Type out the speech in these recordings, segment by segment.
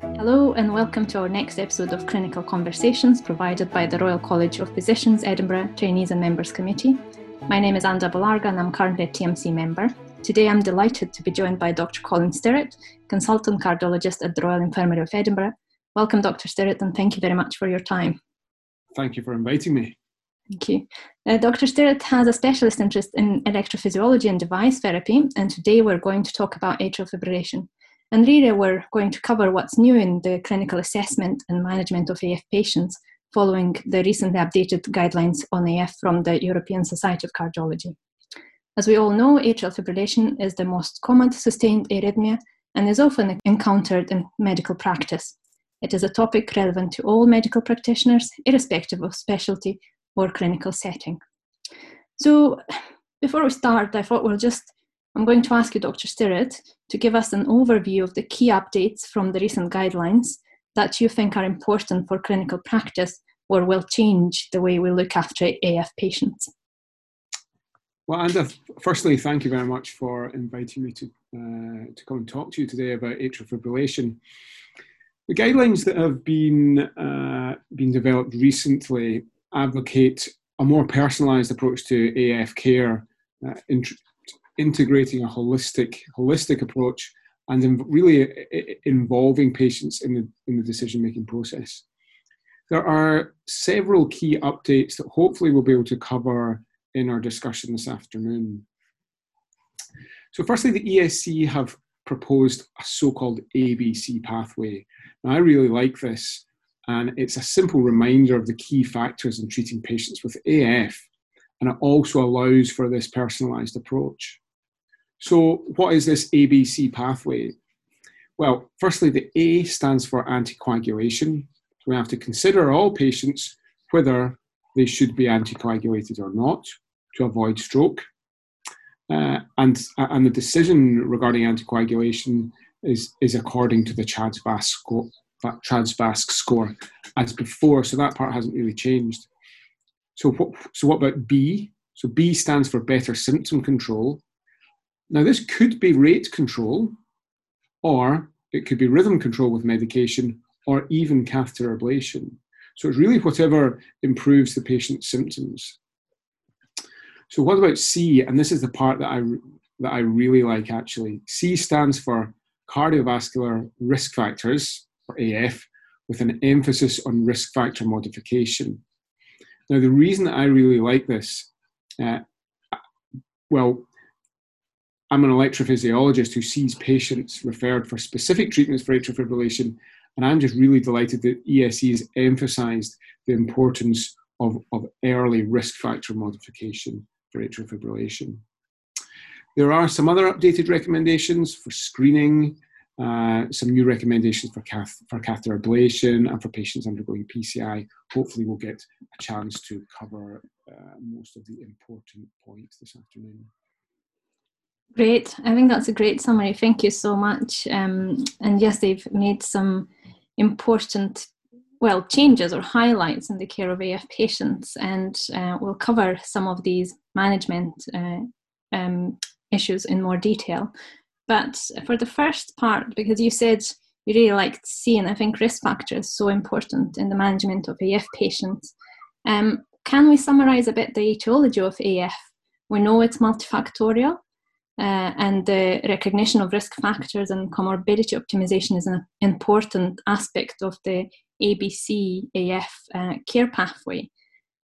Hello, and welcome to our next episode of Clinical Conversations provided by the Royal College of Physicians, Edinburgh Trainees and Members Committee. My name is Anda Balarga and I'm currently a TMC member. Today I'm delighted to be joined by Dr. Colin Stirrett, consultant cardiologist at the Royal Infirmary of Edinburgh. Welcome, Dr. Stirrett, and thank you very much for your time. Thank you for inviting me. Thank you. Uh, Dr. Stirrett has a specialist interest in electrophysiology and device therapy, and today we're going to talk about atrial fibrillation. And really, we're going to cover what's new in the clinical assessment and management of AF patients following the recently updated guidelines on AF from the European Society of Cardiology. As we all know, atrial fibrillation is the most common sustained arrhythmia and is often encountered in medical practice. It is a topic relevant to all medical practitioners, irrespective of specialty or clinical setting. So, before we start, I thought we'll just, I'm going to ask you, Dr. Stirrett, to give us an overview of the key updates from the recent guidelines that you think are important for clinical practice or will change the way we look after AF patients. Well, Anda, firstly, thank you very much for inviting me to, uh, to come and talk to you today about atrial fibrillation. The guidelines that have been, uh, been developed recently advocate a more personalised approach to AF care, uh, int- integrating a holistic, holistic approach and really involving patients in the, in the decision making process. There are several key updates that hopefully we'll be able to cover in our discussion this afternoon. So, firstly, the ESC have proposed a so called ABC pathway. Now, I really like this and it's a simple reminder of the key factors in treating patients with AF, and it also allows for this personalised approach. So, what is this ABC pathway? Well, firstly, the A stands for anticoagulation. We have to consider all patients whether they should be anticoagulated or not to avoid stroke. Uh, and, and the decision regarding anticoagulation is, is according to the CHA2DS2-VASc score, that CHA2DS2-VASc score as before, so that part hasn't really changed. So what, so what about B? So B stands for better symptom control. Now this could be rate control, or it could be rhythm control with medication, or even catheter ablation. So it's really whatever improves the patient's symptoms. So what about C? And this is the part that I that I really like actually. C stands for cardiovascular risk factors or AF, with an emphasis on risk factor modification. Now, the reason that I really like this, uh, well, I'm an electrophysiologist who sees patients referred for specific treatments for atrial fibrillation, and I'm just really delighted that ESC has emphasised the importance of, of early risk factor modification for atrial fibrillation. There are some other updated recommendations for screening uh, some new recommendations for, cath- for catheter ablation and for patients undergoing PCI. Hopefully, we'll get a chance to cover uh, most of the important points this afternoon. Great. I think that's a great summary. Thank you so much. Um, and yes, they've made some important, well, changes or highlights in the care of AF patients, and uh, we'll cover some of these management uh, um, issues in more detail. But for the first part, because you said you really liked and I think risk factors so important in the management of AF patients. Um, can we summarize a bit the etiology of AF? We know it's multifactorial, uh, and the recognition of risk factors and comorbidity optimization is an important aspect of the ABC AF uh, care pathway.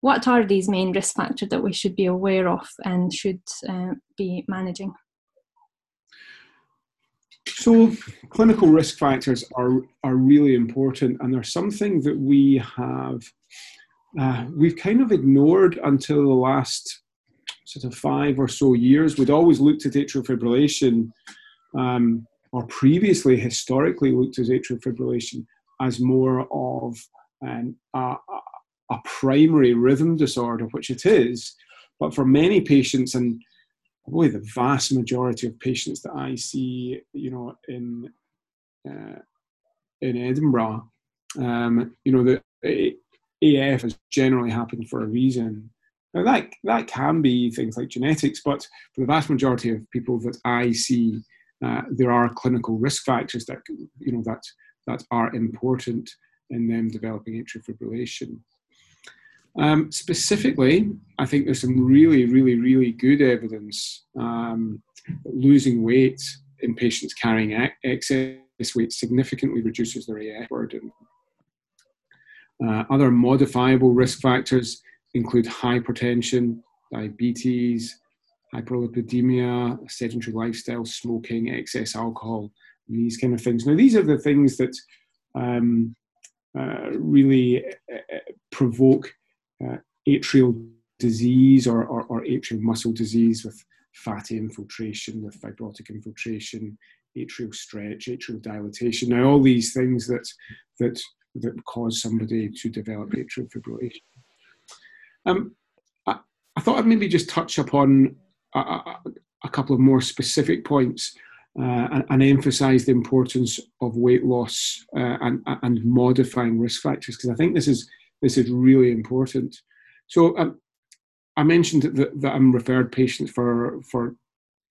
What are these main risk factors that we should be aware of and should uh, be managing? So, clinical risk factors are, are really important, and they're something that we have uh, we've kind of ignored until the last sort of five or so years. We'd always looked at atrial fibrillation, um, or previously historically looked at atrial fibrillation as more of an, a, a primary rhythm disorder, which it is. But for many patients, and probably the vast majority of patients that I see, you know, in uh, in Edinburgh, um, you know, the AF has generally happened for a reason. Now that that can be things like genetics, but for the vast majority of people that I see, uh, there are clinical risk factors that you know that that are important in them developing atrial fibrillation. Um, specifically, I think there's some really, really, really good evidence um, that losing weight in patients carrying excess weight significantly reduces their AF burden. Uh, other modifiable risk factors include hypertension, diabetes, hyperlipidemia, sedentary lifestyle, smoking, excess alcohol, and these kind of things. Now, these are the things that um, uh, really uh, provoke uh, atrial disease or, or, or, atrial muscle disease with fatty infiltration, with fibrotic infiltration, atrial stretch, atrial dilatation. Now, all these things that that that cause somebody to develop atrial fibrillation. Um, I, I, thought I'd maybe just touch upon a, a, a couple of more specific points uh, and, and emphasize the importance of weight loss uh, and, and modifying risk factors because I think this is this is really important. So um, I mentioned that, that I'm referred patients for for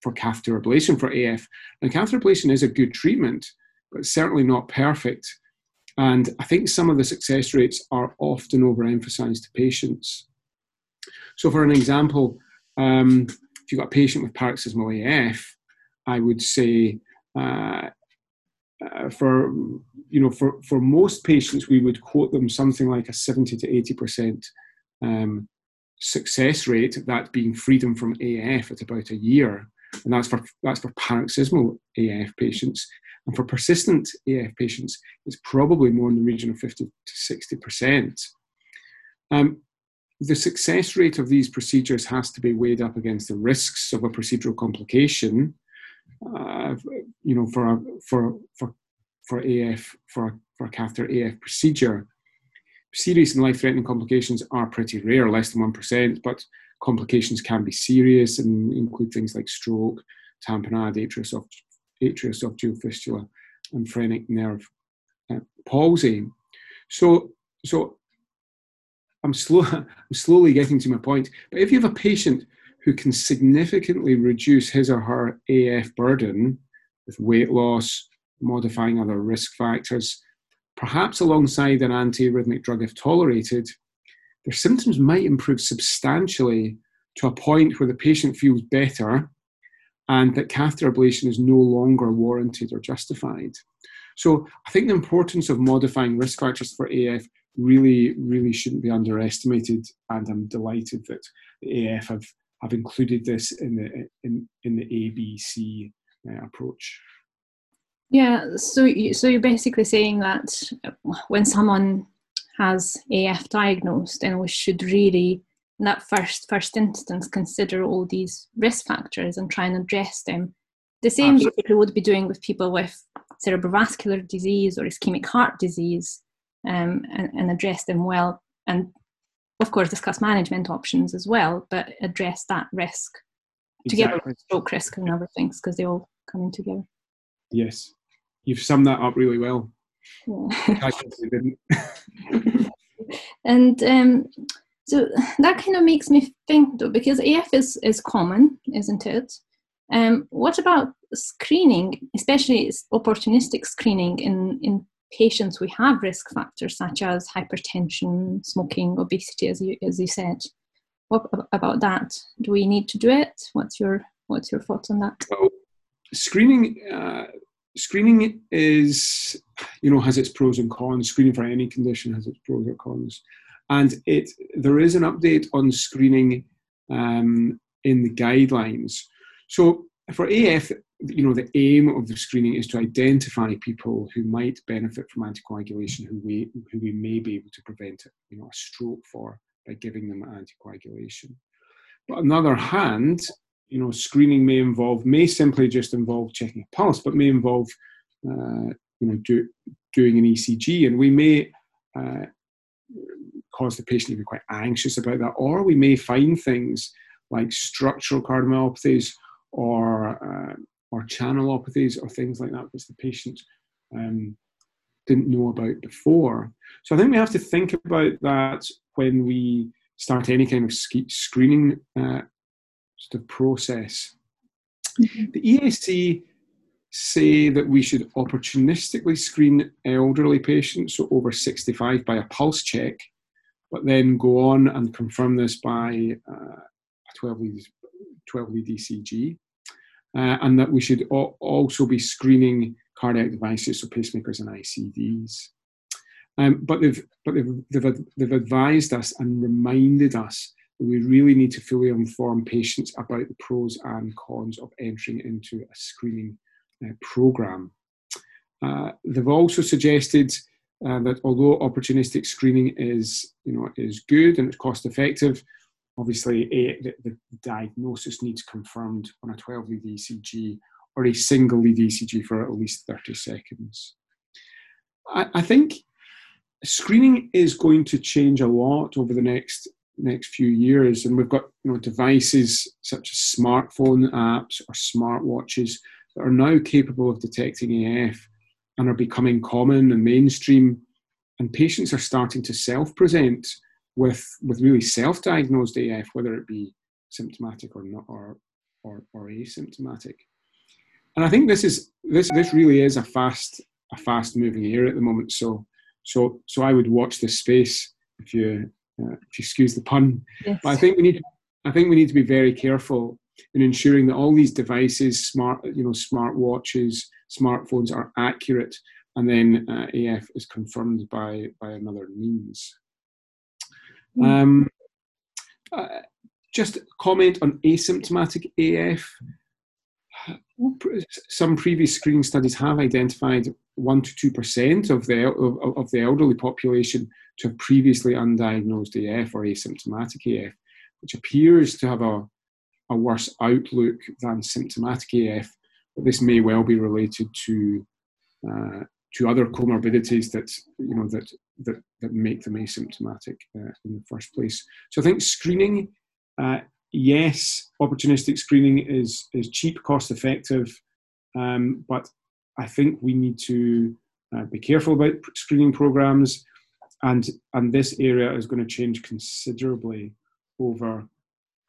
for catheter ablation for AF. Now, catheter ablation is a good treatment, but certainly not perfect. And I think some of the success rates are often overemphasized to patients. So, for an example, um, if you've got a patient with paroxysmal AF, I would say uh, uh, for you know for, for most patients we would quote them something like a 70 to 80 percent um, success rate that being freedom from AF at about a year. And that's for that's for paroxysmal AF patients. And for persistent AF patients it's probably more in the region of 50 to 60 percent. Um, the success rate of these procedures has to be weighed up against the risks of a procedural complication uh, you know, for a, for for for AF for for catheter AF procedure. Serious and life-threatening complications are pretty rare, less than one percent, but complications can be serious and include things like stroke, tamponade, atrioesophageal fistula, and phrenic nerve uh, palsy. So, so I'm slow. I'm slowly getting to my point. But if you have a patient who can significantly reduce his or her AF burden with weight loss, modifying other risk factors, perhaps alongside an antiarrhythmic drug if tolerated, their symptoms might improve substantially to a point where the patient feels better and that catheter ablation is no longer warranted or justified. So I think the importance of modifying risk factors for AF really, really shouldn't be underestimated. And I'm delighted that the AF have I've included this in the in in the ABC uh, approach. Yeah, so you, so you're basically saying that when someone has AF diagnosed, then we should really, in that first first instance, consider all these risk factors and try and address them. The same Absolutely. basically would be doing with people with cerebrovascular disease or ischemic heart disease, um, and, and address them well and of course, discuss management options as well, but address that risk exactly. together with stroke risk and other things because they all come in together. Yes, you've summed that up really well. Yeah. and um, so that kind of makes me think though, because AF is, is common, isn't it? Um, what about screening, especially opportunistic screening in, in patients we have risk factors such as hypertension, smoking, obesity, as you as you said. What about that? Do we need to do it? What's your what's your thoughts on that? Well, screening uh, screening is you know has its pros and cons. Screening for any condition has its pros or cons, and it there is an update on screening um, in the guidelines. So for AF, you know, the aim of the screening is to identify people who might benefit from anticoagulation, who we who we may be able to prevent, you know, a stroke for by giving them anticoagulation. But on the other hand, you know, screening may involve may simply just involve checking a pulse, but may involve, uh, you know, do, doing an ECG, and we may uh, cause the patient to be quite anxious about that, or we may find things like structural cardiomyopathies or uh, or channelopathies or things like that, which the patient um, didn't know about before. So I think we have to think about that when we start any kind of screening uh, sort of process. Mm-hmm. The ESC say that we should opportunistically screen elderly patients, so over 65, by a pulse check, but then go on and confirm this by uh, a 12 lead, 12 lead ECG. Uh, and that we should also be screening cardiac devices, so pacemakers and ICDs. Um, but they've but they've, they've, they've advised us and reminded us that we really need to fully inform patients about the pros and cons of entering into a screening uh, program. Uh, they've also suggested uh, that although opportunistic screening is you know is good and it's cost effective, obviously a, the, the, diagnosis needs confirmed on a 12 lead ECG or a single lead ECG for at least 30 seconds. I, I think screening is going to change a lot over the next next few years and we've got you know devices such as smartphone apps or smartwatches that are now capable of detecting AF and are becoming common and mainstream and patients are starting to self-present with with really self-diagnosed AF whether it be symptomatic or not or or, or asymptomatic and I think this is this this really is a fast a fast moving area at the moment so so, so I would watch this space if you, uh, if you excuse the pun. Yes. But I think we need, I think we need to be very careful in ensuring that all these devices, smart, you know, smart watches, smartphones, are accurate, and then uh, AF is confirmed by by another means. Mm. Um, uh, just comment on asymptomatic AF some previous screening studies have identified one to two percent of the of, of, the elderly population to have previously undiagnosed AF or asymptomatic AF, which appears to have a, a worse outlook than symptomatic AF. But this may well be related to uh, to other comorbidities that you know that that, that make them asymptomatic uh, in the first place. So I think screening uh, yes, opportunistic screening is is cheap, cost effective, um, but I think we need to uh, be careful about screening programs, and and this area is going to change considerably over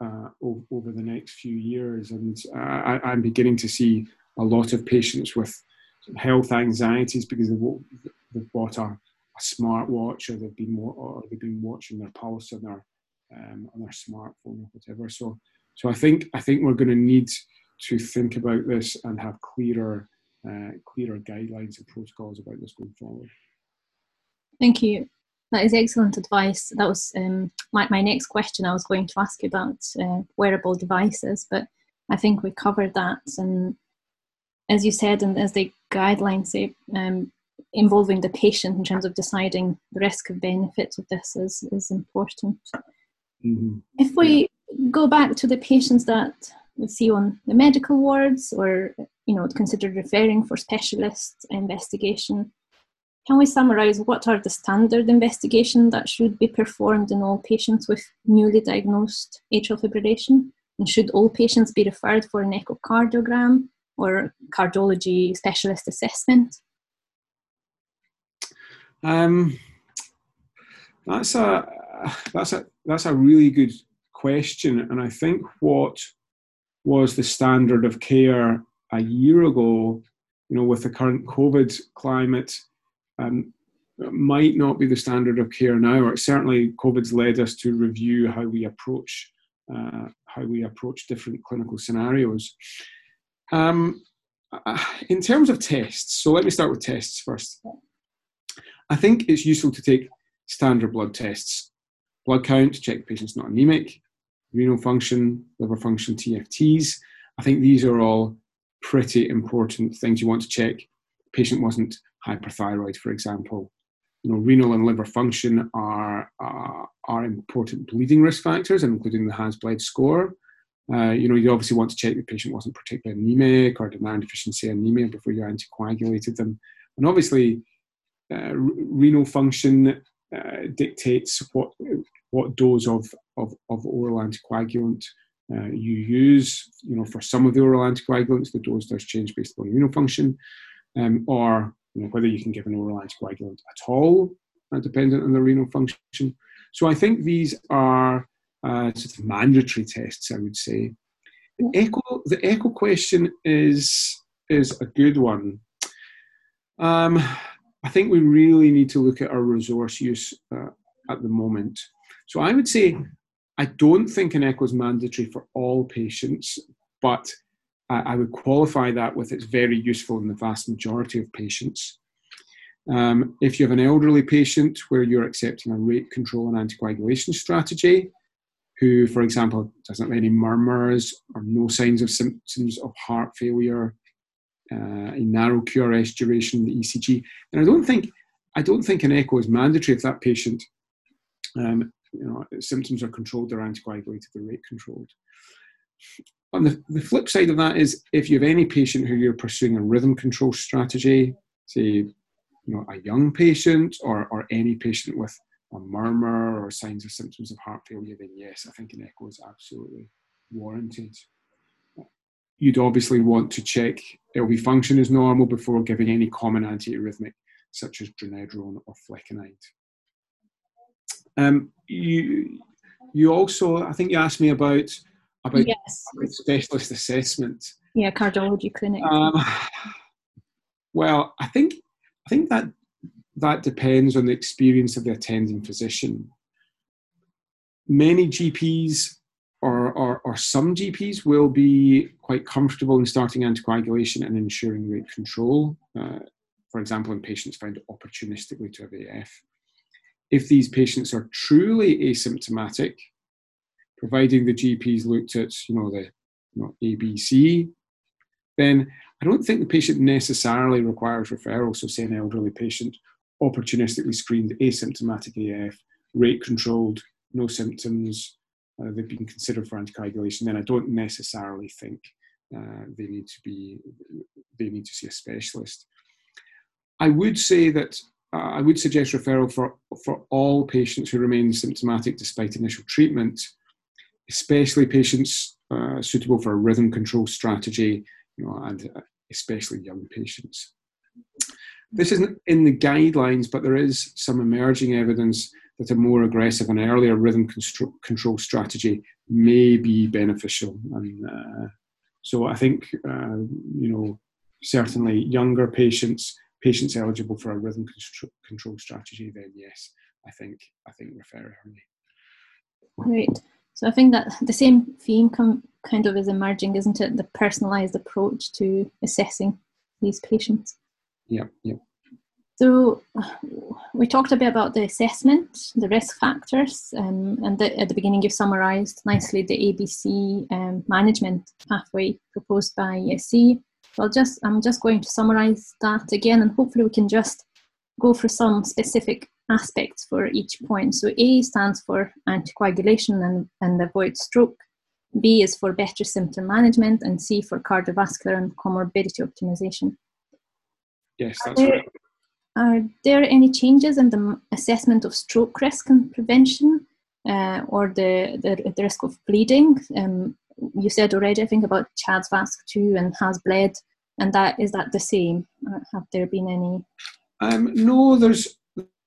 uh, over the next few years. And I, I'm beginning to see a lot of patients with health anxieties because they've, they've bought a, a smartwatch or they've been or they've been watching their pulse and their um, on their smartphone or whatever. So, so I think I think we're going to need to think about this and have clearer uh, clearer guidelines and protocols about this going forward. Thank you. That is excellent advice. That was um, my, my next question. I was going to ask you about uh, wearable devices, but I think we covered that. And as you said, and as the guidelines say, um, involving the patient in terms of deciding the risk of benefits of this is, is important. Mm-hmm. If we go back to the patients that we see on the medical wards or you know considered referring for specialist investigation, can we summarize what are the standard investigation that should be performed in all patients with newly diagnosed atrial fibrillation? And should all patients be referred for an echocardiogram or cardiology specialist assessment? Um, that's a that's a that's a really good question, and I think what was the standard of care a year ago, you know, with the current COVID climate, um, might not be the standard of care now. Or certainly, COVID's led us to review how we approach uh, how we approach different clinical scenarios. Um, in terms of tests, so let me start with tests first. I think it's useful to take standard blood tests blood count check the patient's not anemic, renal function, liver function, TFTs. I think these are all pretty important things you want to check. The patient wasn't hyperthyroid, for example. You know, renal and liver function are uh, are important bleeding risk factors, including the HAS-BLED score. Uh, you know, you obviously want to check the patient wasn't particularly anemic or iron deficiency anemia before you anticoagulated them. And obviously, uh, renal function uh, dictates what what dose of, of, of oral anticoagulant uh, you use. You know, for some of the oral anticoagulants, the dose does change based on renal function, um, or you know, whether you can give an oral anticoagulant at all, uh, dependent on the renal function. So I think these are uh, sort of mandatory tests, I would say. The echo, the echo question is is a good one. Um, I think we really need to look at our resource use uh, at the moment. So I would say I don't think an echo is mandatory for all patients, but I would qualify that with it's very useful in the vast majority of patients. Um, if you have an elderly patient where you're accepting a rate control and anticoagulation strategy, who, for example, doesn't have any murmurs or no signs of symptoms of heart failure, uh, a narrow QRS duration, the ECG, and I don't think I don't think an echo is mandatory if that patient, um, you know, symptoms are controlled or anticoagulated or rate controlled. On the, the flip side of that is if you have any patient who you're pursuing a rhythm control strategy, say you know, a young patient or, or any patient with a murmur or signs or symptoms of heart failure, then yes, I think an echo is absolutely warranted. You'd obviously want to check LV function is normal before giving any common antiarrhythmic such as dronedarone or flecainide. Um, you, you also, I think you asked me about about yes. specialist assessment. Yeah, cardiology clinic. Um, well, I think I think that that depends on the experience of the attending physician. Many GPs or, or, or, some GPs will be quite comfortable in starting anticoagulation and ensuring rate control. Uh, for example, in patients found opportunistically to have AF. If these patients are truly asymptomatic, providing the GPs looked at you know the you know, ABC, then I don't think the patient necessarily requires referral. So, say an elderly patient, opportunistically screened, asymptomatic AF, rate controlled, no symptoms, uh, they've been considered for anticoagulation, then I don't necessarily think uh, they need to be they need to see a specialist. I would say that uh, I would suggest referral for for all patients who remain symptomatic despite initial treatment, especially patients uh, suitable for a rhythm control strategy you know, and uh, especially young patients. This isn't in the guidelines, but there is some emerging evidence that a more aggressive and earlier rhythm control strategy may be beneficial. And uh, so I think, uh, you know, certainly younger patients, patients eligible for a rhythm control strategy, then yes, I think I think refer early. Great. So I think that the same theme com- kind of is emerging, isn't it? The personalized approach to assessing these patients. Yeah, yeah. So we talked a bit about the assessment, the risk factors, um, and the, at the beginning you summarised nicely the ABC um, management pathway proposed by ESC. Well, just I'm just going to summarise that again, and hopefully we can just go for some specific aspects for each point. So A stands for anticoagulation and, and avoid stroke. B is for better symptom management, and C for cardiovascular and comorbidity optimization. Yes, that's are there, right. Are there any changes in the assessment of stroke risk and prevention uh, or the, the, the, risk of bleeding? Um, you said already, I think, about CHADS VASC 2 and HAS-BLED, and that is that the same? Uh, have there been any? Um, no, there's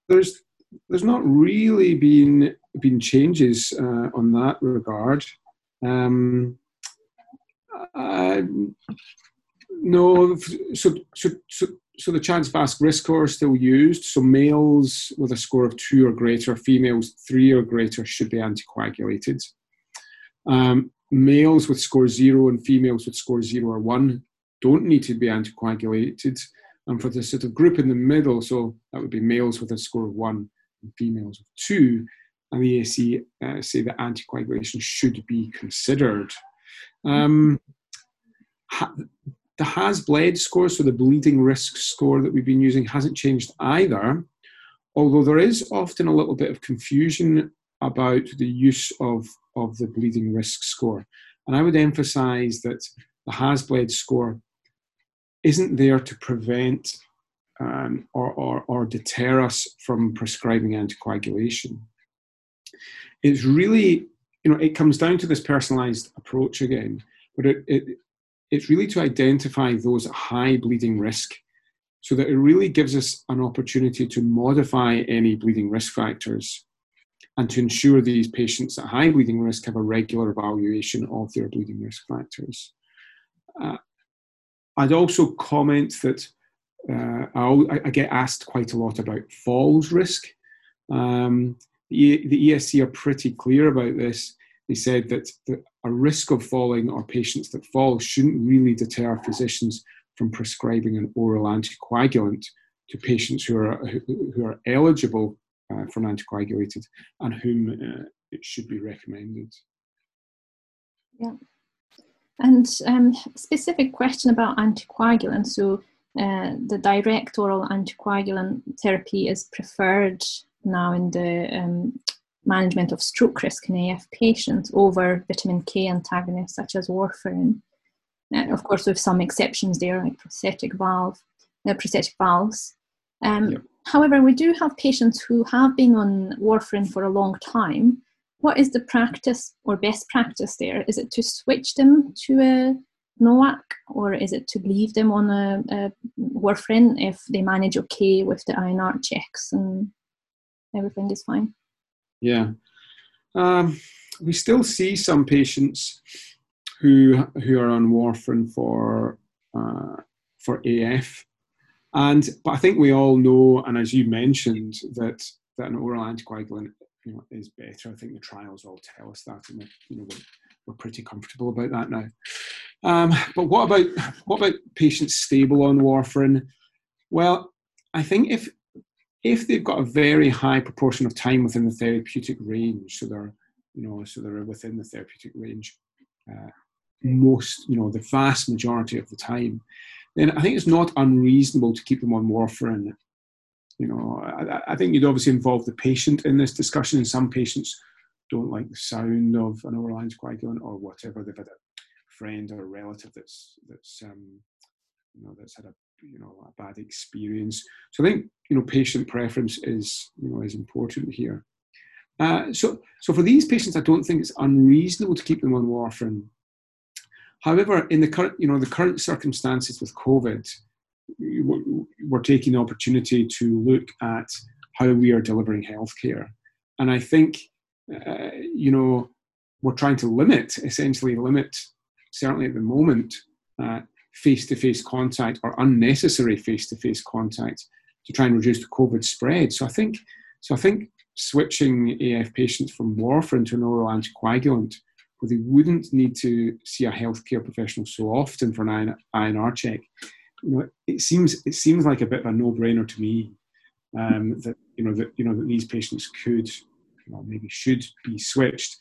there's there's not really been been changes uh, on that regard. Um, uh, no, so, so, so, so the CHADS VASC risk score is still used. So males with a score of two or greater, females three or greater should be anticoagulated. Um, males with score zero and females with score zero or one don't need to be anticoagulated. And for the sort of group in the middle, so that would be males with a score of one and females of two, and the ESC uh, say that anticoagulation should be considered. Um, ha- the HAS-BLED score, so the bleeding risk score that we've been using, hasn't changed either, although there is often a little bit of confusion about the use of, of the bleeding risk score. And I would emphasize that the HAS-BLED score isn't there to prevent um, or, or, or deter us from prescribing anticoagulation. It's really, you know, it comes down to this personalized approach again, but it, it, it's really to identify those at high bleeding risk so that it really gives us an opportunity to modify any bleeding risk factors and to ensure these patients at high bleeding risk have a regular evaluation of their bleeding risk factors. Uh, I'd also comment that uh, I, I, get asked quite a lot about falls risk. Um, the, the ESC are pretty clear about this. They said that the, a risk of falling or patients that fall shouldn't really deter physicians from prescribing an oral anticoagulant to patients who are, who are eligible uh, for an anticoagulated and whom uh, it should be recommended. Yeah. And um, specific question about anticoagulants. So uh, the direct oral anticoagulant therapy is preferred now in the um, management of stroke risk in AF patients over vitamin K antagonists such as warfarin. Uh, of course, with some exceptions there, like prosthetic valve, uh, prosthetic valves. Um, yep. However, we do have patients who have been on warfarin for a long time. What is the practice or best practice there? Is it to switch them to a NOAC or is it to leave them on a, a warfarin if they manage okay with the INR checks and everything is fine? Yeah. Um, we still see some patients who who are on warfarin for uh, for AF, and but I think we all know, and as you mentioned, that that an oral anticoagulant you know, is better. I think the trials all tell us that, and you know we're, we're pretty comfortable about that now. Um, but what about what about patients stable on warfarin? Well, I think if if they've got a very high proportion of time within the therapeutic range, so they're you know so they're within the therapeutic range, uh, most you know the vast majority of the time, then I think it's not unreasonable to keep them on warfarin. You know, I, I think you'd obviously involve the patient in this discussion, and some patients don't like the sound of an oral anticoagulant or whatever. They've had a friend or a relative that's that's um, you know that's had a you know a bad experience. So I think you know patient preference is you know is important here. Uh, so so for these patients, I don't think it's unreasonable to keep them on warfarin. However, in the current you know the current circumstances with COVID, we're taking the opportunity to look at how we are delivering healthcare, and I think uh, you know we're trying to limit essentially limit certainly at the moment face to face contact or unnecessary face to face contact to try and reduce the COVID spread. So I think, so I think switching AF patients from warfarin to an oral anticoagulant, where they wouldn't need to see a healthcare professional so often for an INR check, you know, it seems it seems like a bit of a no-brainer to me um, that you know that you know that these patients could, maybe should be switched.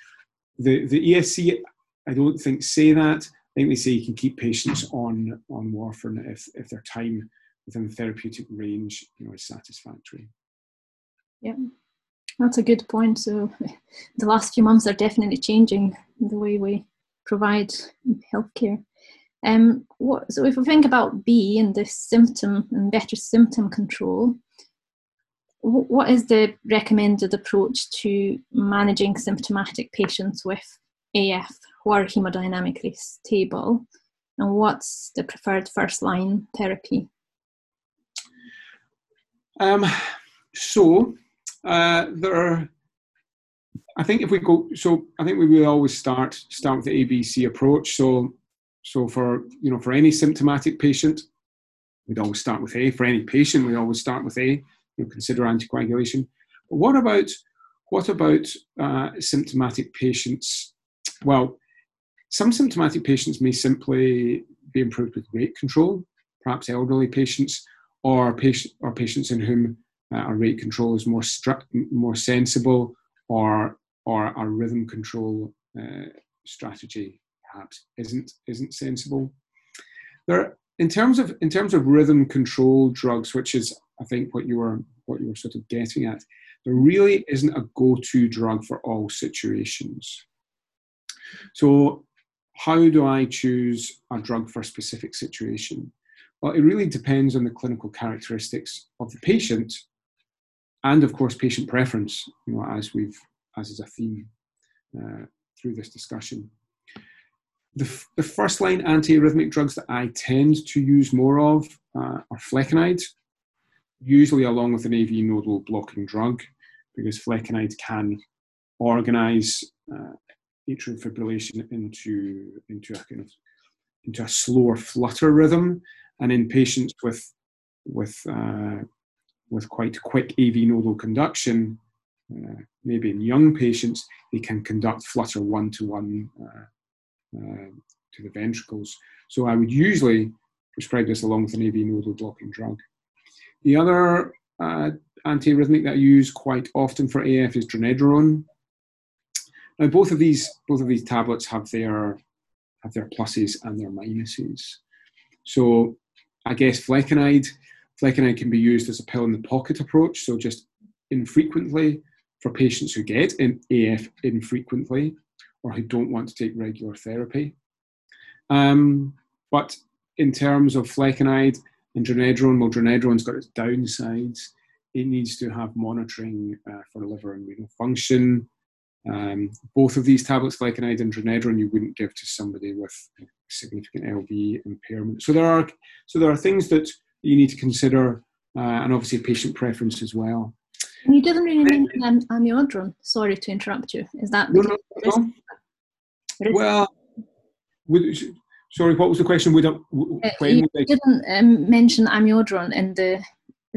The the ESC, I don't think say that. I think they say you can keep patients on on warfarin if if their time within the therapeutic range you know is satisfactory. Yeah, that's a good point. So the last few months are definitely changing the way we provide healthcare. Um, what, so if we think about B and the symptom and better symptom control, what is the recommended approach to managing symptomatic patients with AF are hemodynamically stable? And what's the preferred first line therapy? Um, so uh, there are, I think if we go, so I think we will always start start with the ABC approach. So so for you know for any symptomatic patient, we'd always start with A. For any patient, we always start with A. You consider anticoagulation. But what about what about uh, symptomatic patients well, some symptomatic patients may simply be improved with rate control, perhaps elderly patients or, patient, or patients in whom uh, a rate control is more, stru- more sensible or, or a rhythm control uh, strategy perhaps isn't, isn't sensible. There, in terms of in terms of rhythm control drugs, which is I think what you were what you were sort of getting at, there really isn't a go-to drug for all situations. So, how do I choose a drug for a specific situation? Well, it really depends on the clinical characteristics of the patient, and of course, patient preference. You know, as we've as is a theme uh, through this discussion. The, f- the first line antiarrhythmic drugs that I tend to use more of uh, are flecainide, usually along with an AV nodal blocking drug, because flecainide can organize uh, atrial fibrillation into into a kind of into a slower flutter rhythm, and in patients with with uh, with quite quick AV nodal conduction, uh, maybe in young patients, they can conduct flutter one to one to the ventricles. So I would usually prescribe this along with an AV nodal blocking drug. The other uh, antiarrhythmic that I use quite often for AF is dronedarone. Now both of these both of these tablets have their have their pluses and their minuses. So I guess flecainide flecainide can be used as a pill in the pocket approach, so just infrequently for patients who get in AF infrequently or who don't want to take regular therapy. Um, but in terms of flecainide and dronedarone, well, dronedarone's got its downsides. It needs to have monitoring uh, for liver and renal function. Um, both of these tablets, flecainide and dronedarone, you wouldn't give to somebody with significant LV impairment. So there are so there are things that you need to consider, uh, and obviously patient preference as well. You didn't really mention am- amiodarone. Sorry to interrupt you. Is that no, no, no. Well, would, sorry, what was the question? Would, uh, when you would didn't um, mention amiodarone in the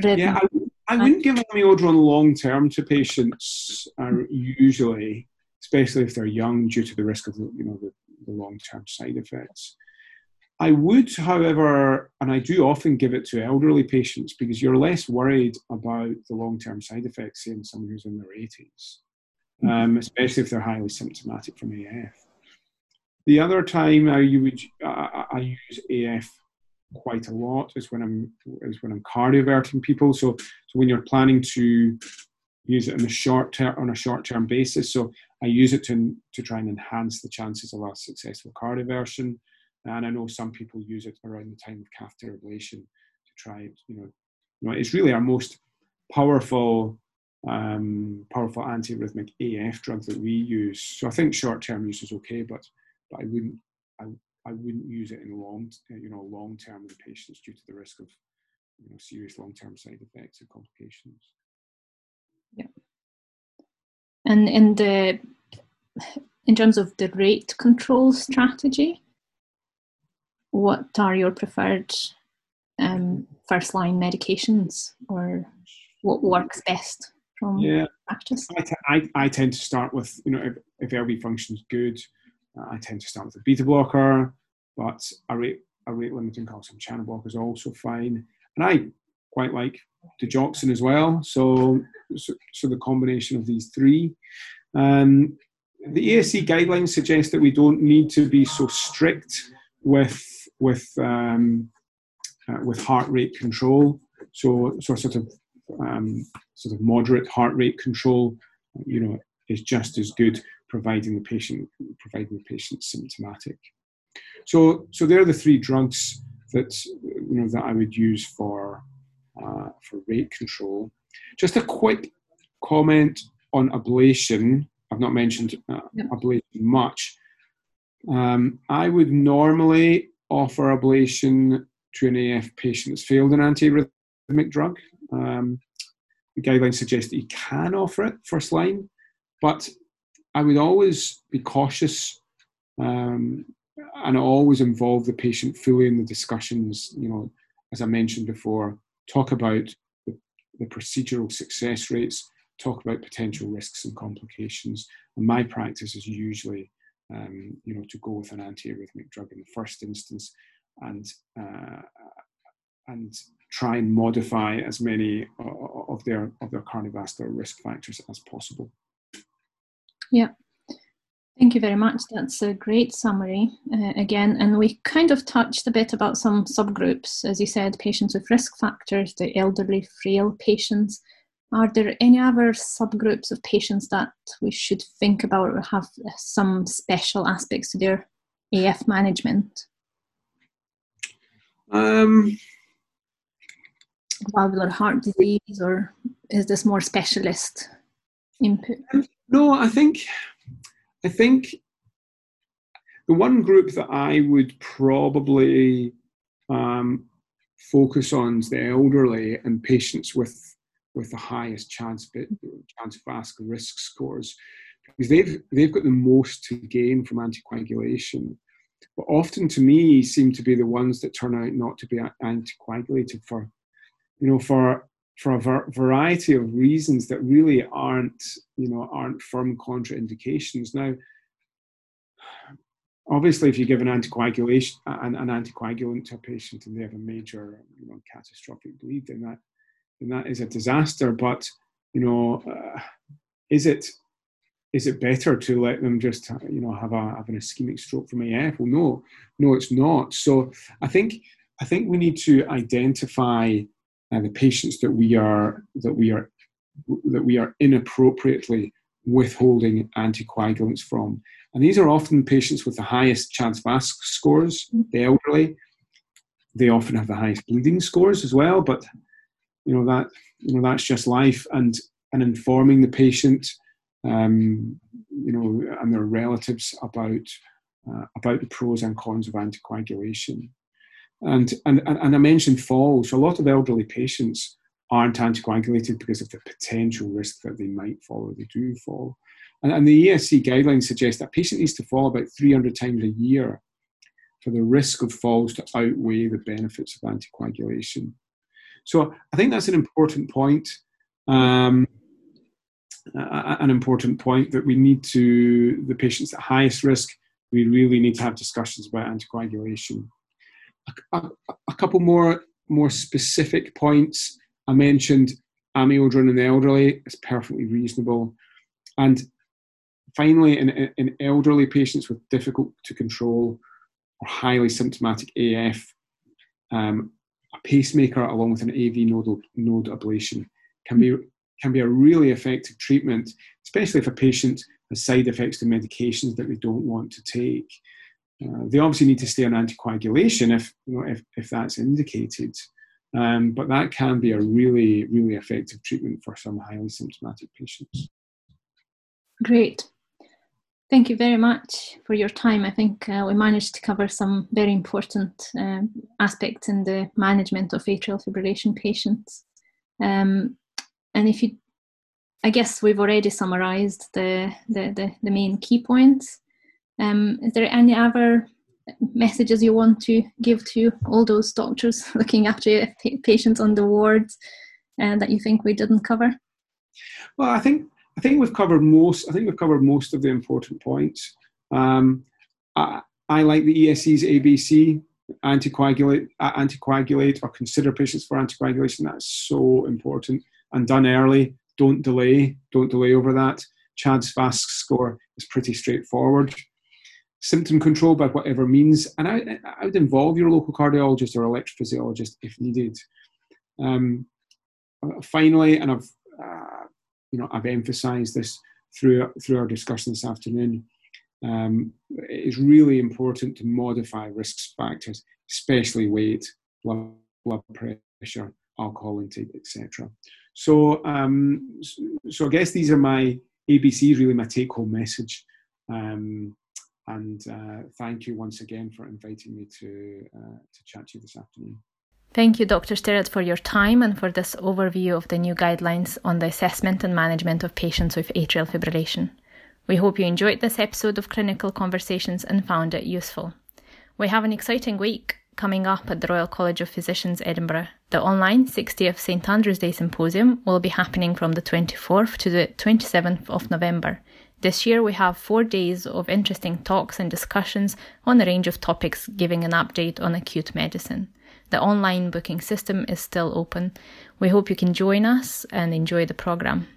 red. Yeah, I, I wouldn't give amiodarone long term to patients. Uh, usually, especially if they're young, due to the risk of you know the, the long term side effects. I would, however, and I do often give it to elderly patients because you're less worried about the long term side effects in someone who's in their 80s, um, especially if they're highly symptomatic from AF. The other time I, would, I, I use AF quite a lot is when I'm is when I'm cardioverting people. So, so when you're planning to use it in the short term on a short term basis, so I use it to to try and enhance the chances of a successful cardioversion. And I know some people use it around the time of catheter ablation to try, you know, you know it's really our most powerful um, powerful antiarrhythmic AF drug that we use. So I think short term use is okay, but but I wouldn't I, I wouldn't use it in long you know long term in patients due to the risk of you know serious long term side effects and complications. Yeah, and in the in terms of the rate control strategy, what are your preferred um, first line medications or what works best from yeah. practice? I, t- I, I tend to start with, you know, if, if LV function's good, uh, I tend to start with a beta blocker, but a rate, a rate limiting calcium channel blocker is also fine. And I quite like digoxin as well. So, so, so the combination of these three. Um, the ESC guidelines suggest that we don't need to be so strict with with um, uh, with heart rate control. So, so sort of um, sort of moderate heart rate control, you know, is just as good providing the patient providing the patient symptomatic. So so they're the three drugs that you know that I would use for uh, for rate control. Just a quick comment on ablation. I've not mentioned uh, ablation much. Um, I would normally offer ablation to an AF patient that's failed an antiarrhythmic drug. Um, the guidelines suggest that you can offer it first line, but I would always be cautious um, and always involve the patient fully in the discussions. You know, as I mentioned before, talk about the, the procedural success rates, talk about potential risks and complications. And my practice is usually, um, you know, to go with an antiarrhythmic drug in the first instance, and uh, and try and modify as many of their of their cardiovascular risk factors as possible. Yeah. Thank you very much. That's a great summary uh, again. And we kind of touched a bit about some subgroups, as you said, patients with risk factors, the elderly, frail patients. Are there any other subgroups of patients that we should think about or have some special aspects to their AF management? Um, Valvular heart disease, or is this more specialist input? Um, no, I think I think the one group that I would probably um, focus on is the elderly and patients with with the highest chance chance of vascular risk scores because they've they've got the most to gain from anticoagulation. but often to me seem to be the ones that turn out not to be anticoagulated for, you know, for for a variety of reasons that really aren't, you know, aren't firm contraindications. Now, obviously, if you give an anticoagulation, an, an anticoagulant to a patient and they have a major, you know, catastrophic bleed, then that, then that is a disaster. But, you know, uh, is it is it better to let them just you know have a have an ischemic stroke from AF? Well, no, no, it's not. So I think I think we need to identify uh, the patients that we are that we are that we are inappropriately withholding anticoagulants from, and these are often patients with the highest CHA2DS2-VASc scores, the elderly. They often have the highest bleeding scores as well, but you know that you know that's just life, and and informing the patient um, you know, and their relatives about uh, about the pros and cons of anticoagulation. And, and, and I mentioned falls. A lot of elderly patients aren't anticoagulated because of the potential risk that they might fall or they do fall. And, and the ESC guidelines suggest that a patient needs to fall about 300 times a year for the risk of falls to outweigh the benefits of anticoagulation. So I think that's an important point. Um, an important point that we need to, the patients at highest risk, we really need to have discussions about anticoagulation. A, a, couple more, more specific points. I mentioned amiodarone in the elderly is perfectly reasonable. And finally, in, in elderly patients with difficult to control or highly symptomatic AF, um, a pacemaker along with an AV nodal, node ablation can be can be a really effective treatment, especially if a patient has side effects to medications that they don't want to take. Uh, they obviously need to stay on anticoagulation if, you know, if, if that's indicated. Um, but that can be a really, really effective treatment for some highly symptomatic patients. Great. Thank you very much for your time. I think uh, we managed to cover some very important um, aspects in the management of atrial fibrillation patients. Um, and if you i guess we've already summarized the the, the, the main key points um, is there any other messages you want to give to all those doctors looking after patients on the wards uh, that you think we didn't cover well i think i think we've covered most i think we've covered most of the important points um, I, I like the ESC's ABC anticoagulate, anticoagulate or consider patients for anticoagulation. That's so important and done early. Don't delay. Don't delay over that. CHA2DS2-VASc score is pretty straightforward. Symptom control by whatever means, and I, I would involve your local cardiologist or electrophysiologist if needed. Um, finally, and I've uh, you know I've emphasised this through through our discussion this afternoon. Um, it is really important to modify risk factors, especially weight, blood, blood pressure, alcohol intake, etc. So, um, so I guess these are my ABCs, really my take home message. Um, and uh, thank you once again for inviting me to, uh, to chat to you this afternoon. Thank you, Dr. Stirratt, for your time and for this overview of the new guidelines on the assessment and management of patients with atrial fibrillation. We hope you enjoyed this episode of Clinical Conversations and found it useful. We have an exciting week coming up at the Royal College of Physicians, Edinburgh. The online 60th St Andrew's Day Symposium will be happening from the 24th to the 27th of November. This year, we have four days of interesting talks and discussions on a range of topics, giving an update on acute medicine. The online booking system is still open. We hope you can join us and enjoy the programme.